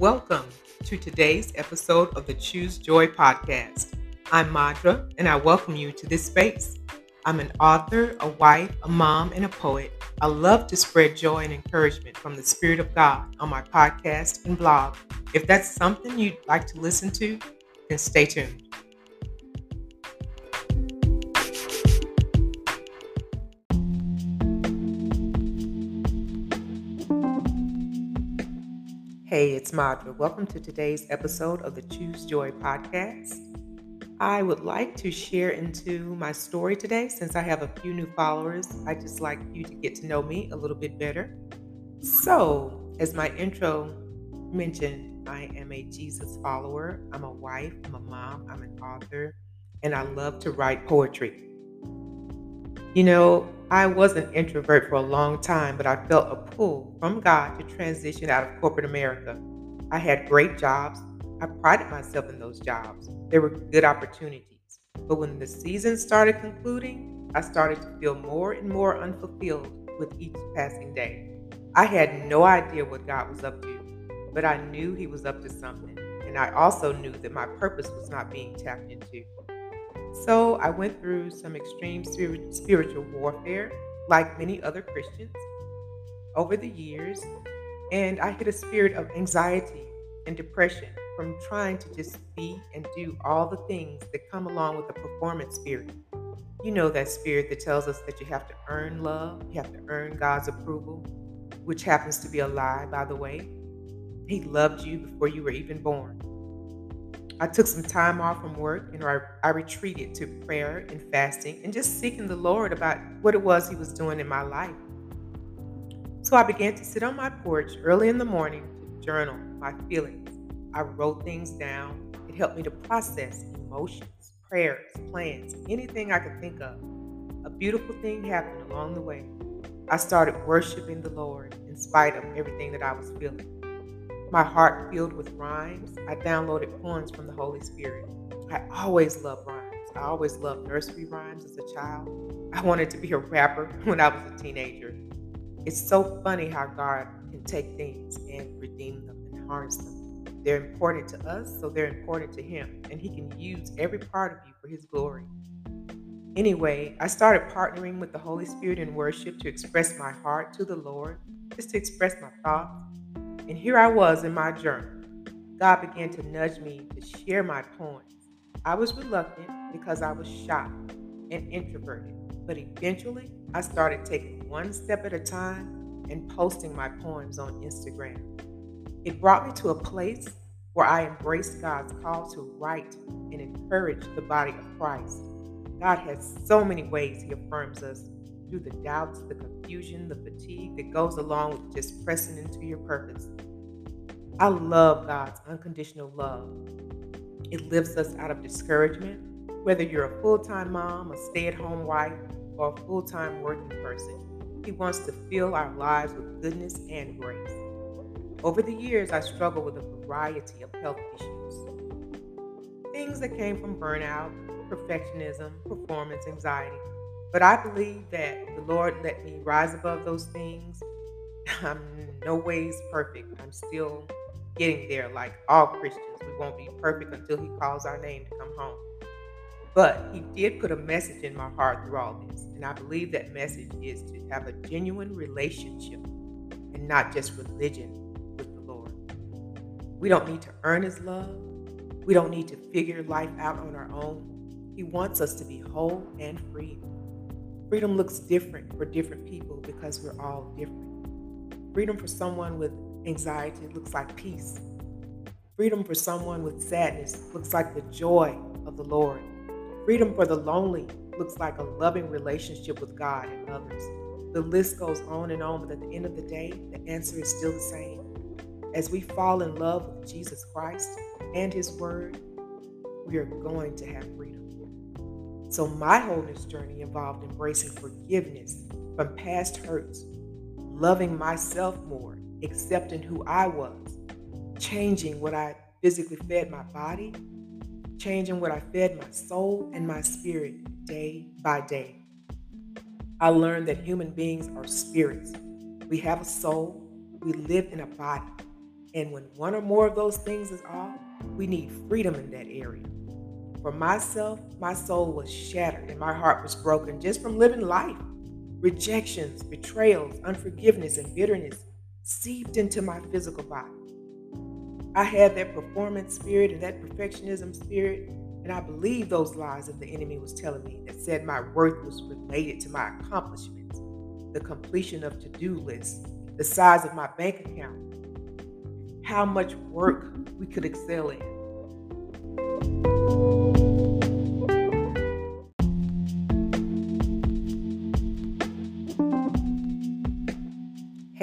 Welcome to today's episode of the Choose Joy podcast. I'm Madra, and I welcome you to this space. I'm an author, a wife, a mom, and a poet. I love to spread joy and encouragement from the Spirit of God on my podcast and blog. If that's something you'd like to listen to, then stay tuned. It's Madra. Welcome to today's episode of the Choose Joy podcast. I would like to share into my story today since I have a few new followers. I just like you to get to know me a little bit better. So, as my intro mentioned, I am a Jesus follower. I'm a wife, I'm a mom, I'm an author, and I love to write poetry. You know, I was an introvert for a long time, but I felt a pull from God to transition out of corporate America. I had great jobs. I prided myself in those jobs. There were good opportunities. But when the season started concluding, I started to feel more and more unfulfilled with each passing day. I had no idea what God was up to, but I knew He was up to something. And I also knew that my purpose was not being tapped into. So I went through some extreme spiritual warfare, like many other Christians, over the years, and I hit a spirit of anxiety and depression from trying to just be and do all the things that come along with the performance spirit. You know that spirit that tells us that you have to earn love, you have to earn God's approval, which happens to be a lie, by the way. He loved you before you were even born. I took some time off from work and I, I retreated to prayer and fasting and just seeking the Lord about what it was He was doing in my life. So I began to sit on my porch early in the morning to journal my feelings. I wrote things down. It helped me to process emotions, prayers, plans, anything I could think of. A beautiful thing happened along the way. I started worshiping the Lord in spite of everything that I was feeling my heart filled with rhymes. I downloaded poems from the Holy Spirit. I always loved rhymes. I always loved nursery rhymes as a child. I wanted to be a rapper when I was a teenager. It's so funny how God can take things and redeem them and harness them. They're important to us, so they're important to Him, and He can use every part of you for His glory. Anyway, I started partnering with the Holy Spirit in worship to express my heart to the Lord, just to express my thoughts, and here I was in my journal. God began to nudge me to share my poems. I was reluctant because I was shy and introverted, but eventually I started taking one step at a time and posting my poems on Instagram. It brought me to a place where I embraced God's call to write and encourage the body of Christ. God has so many ways He affirms us through the doubts, the confusion, the fatigue that goes along with just pressing into your purpose. I love God's unconditional love. It lifts us out of discouragement, whether you're a full time mom, a stay at home wife, or a full time working person. He wants to fill our lives with goodness and grace. Over the years, I struggled with a variety of health issues. Things that came from burnout, perfectionism, performance anxiety, but I believe that the Lord let me rise above those things. I'm no ways perfect. I'm still getting there, like all Christians. We won't be perfect until He calls our name to come home. But He did put a message in my heart through all this. And I believe that message is to have a genuine relationship and not just religion with the Lord. We don't need to earn His love, we don't need to figure life out on our own. He wants us to be whole and free. Freedom looks different for different people because we're all different. Freedom for someone with anxiety looks like peace. Freedom for someone with sadness looks like the joy of the Lord. Freedom for the lonely looks like a loving relationship with God and others. The list goes on and on, but at the end of the day, the answer is still the same. As we fall in love with Jesus Christ and His Word, we are going to have freedom. So, my wholeness journey involved embracing forgiveness from past hurts, loving myself more, accepting who I was, changing what I physically fed my body, changing what I fed my soul and my spirit day by day. I learned that human beings are spirits. We have a soul, we live in a body, And when one or more of those things is off, we need freedom in that area. For myself, my soul was shattered and my heart was broken just from living life. Rejections, betrayals, unforgiveness, and bitterness seeped into my physical body. I had that performance spirit and that perfectionism spirit, and I believed those lies that the enemy was telling me that said my worth was related to my accomplishments, the completion of to do lists, the size of my bank account, how much work we could excel in.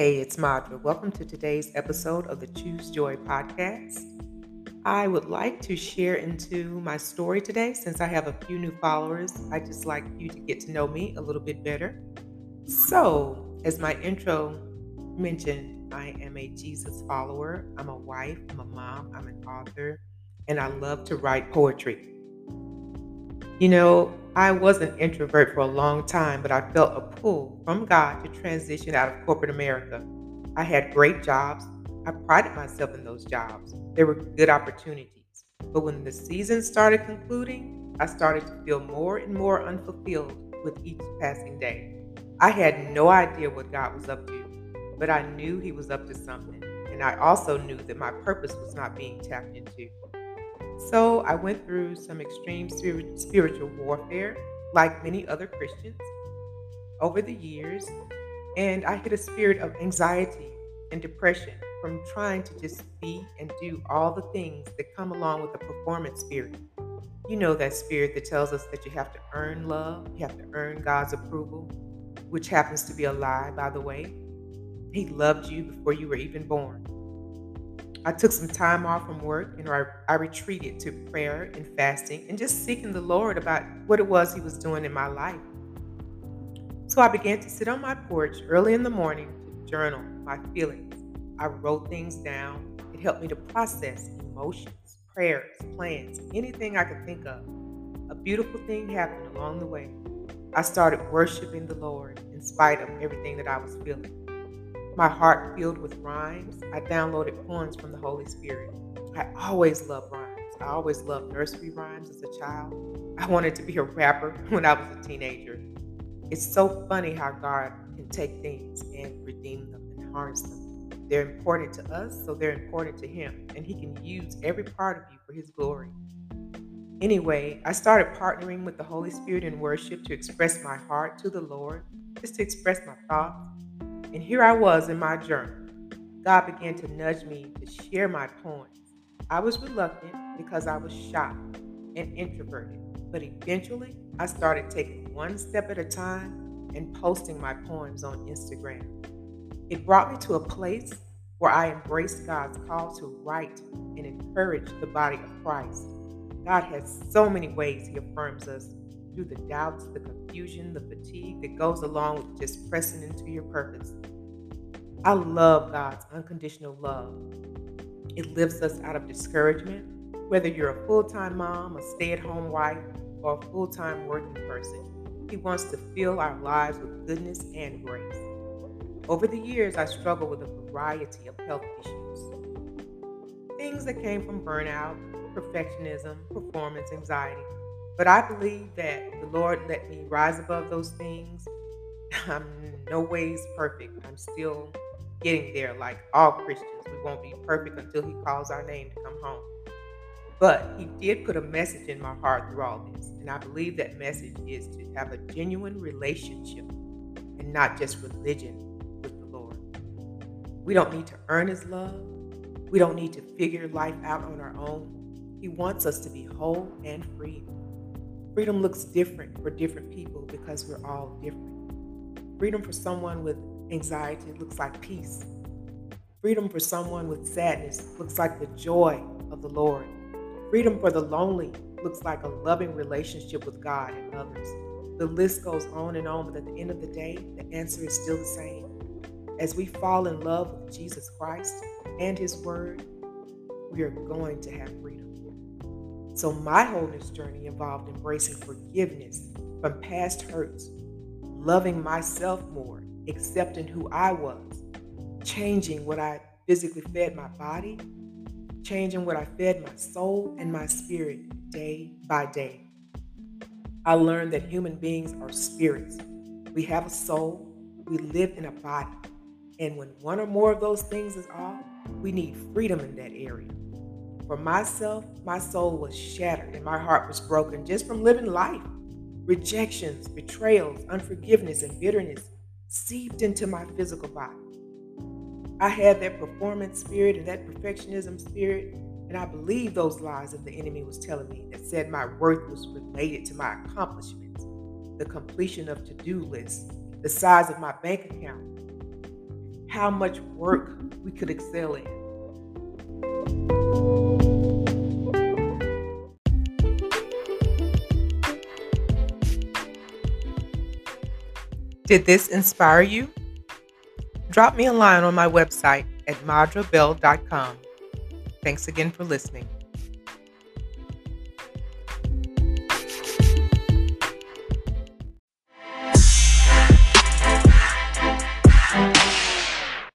Hey, it's Madra. Welcome to today's episode of the Choose Joy podcast. I would like to share into my story today since I have a few new followers. I just like you to get to know me a little bit better. So, as my intro mentioned, I am a Jesus follower. I'm a wife, I'm a mom, I'm an author, and I love to write poetry. You know, I was an introvert for a long time, but I felt a pull from God to transition out of corporate America. I had great jobs. I prided myself in those jobs. They were good opportunities. But when the season started concluding, I started to feel more and more unfulfilled with each passing day. I had no idea what God was up to, but I knew He was up to something. And I also knew that my purpose was not being tapped into. So I went through some extreme spiritual warfare, like many other Christians, over the years, and I hit a spirit of anxiety and depression from trying to just be and do all the things that come along with the performance spirit. You know that spirit that tells us that you have to earn love, you have to earn God's approval, which happens to be a lie, by the way. He loved you before you were even born. I took some time off from work and I, I retreated to prayer and fasting and just seeking the Lord about what it was He was doing in my life. So I began to sit on my porch early in the morning to journal my feelings. I wrote things down. It helped me to process emotions, prayers, plans, anything I could think of. A beautiful thing happened along the way. I started worshiping the Lord in spite of everything that I was feeling my heart filled with rhymes. I downloaded poems from the Holy Spirit. I always loved rhymes. I always loved nursery rhymes as a child. I wanted to be a rapper when I was a teenager. It's so funny how God can take things and redeem them and harness them. They're important to us, so they're important to Him, and He can use every part of you for His glory. Anyway, I started partnering with the Holy Spirit in worship to express my heart to the Lord, just to express my thoughts, and here I was in my journal. God began to nudge me to share my poems. I was reluctant because I was shy and introverted, but eventually I started taking one step at a time and posting my poems on Instagram. It brought me to a place where I embraced God's call to write and encourage the body of Christ. God has so many ways He affirms us through the doubts, the confusion, the fatigue that goes along with just pressing into your purpose. I love God's unconditional love. It lifts us out of discouragement, whether you're a full time mom, a stay at home wife, or a full time working person. He wants to fill our lives with goodness and grace. Over the years, I struggled with a variety of health issues. Things that came from burnout, perfectionism, performance anxiety, but I believe that the Lord let me rise above those things. I'm no ways perfect. I'm still getting there like all Christians. We won't be perfect until He calls our name to come home. But He did put a message in my heart through all this. And I believe that message is to have a genuine relationship and not just religion with the Lord. We don't need to earn His love, we don't need to figure life out on our own. He wants us to be whole and free. Freedom looks different for different people because we're all different. Freedom for someone with anxiety looks like peace. Freedom for someone with sadness looks like the joy of the Lord. Freedom for the lonely looks like a loving relationship with God and others. The list goes on and on, but at the end of the day, the answer is still the same. As we fall in love with Jesus Christ and His Word, we are going to have freedom. So, my wholeness journey involved embracing forgiveness from past hurts, loving myself more, accepting who I was, changing what I've physically fed my body, changing what I fed my soul and my spirit day by day. I learned that human beings are spirits. We have a soul, we live in a body. And when one or more of those things is off, we need freedom in that area. For myself, my soul was shattered and my heart was broken just from living life. Rejections, betrayals, unforgiveness, and bitterness seeped into my physical body. I had that performance spirit and that perfectionism spirit and I believed those lies that the enemy was telling me that said my worth was related to my accomplishments, the completion of to do lists, the size of my bank account, how much work we could excel in. Did this inspire you? Drop me a line on my website at madrabell.com. Thanks again for listening.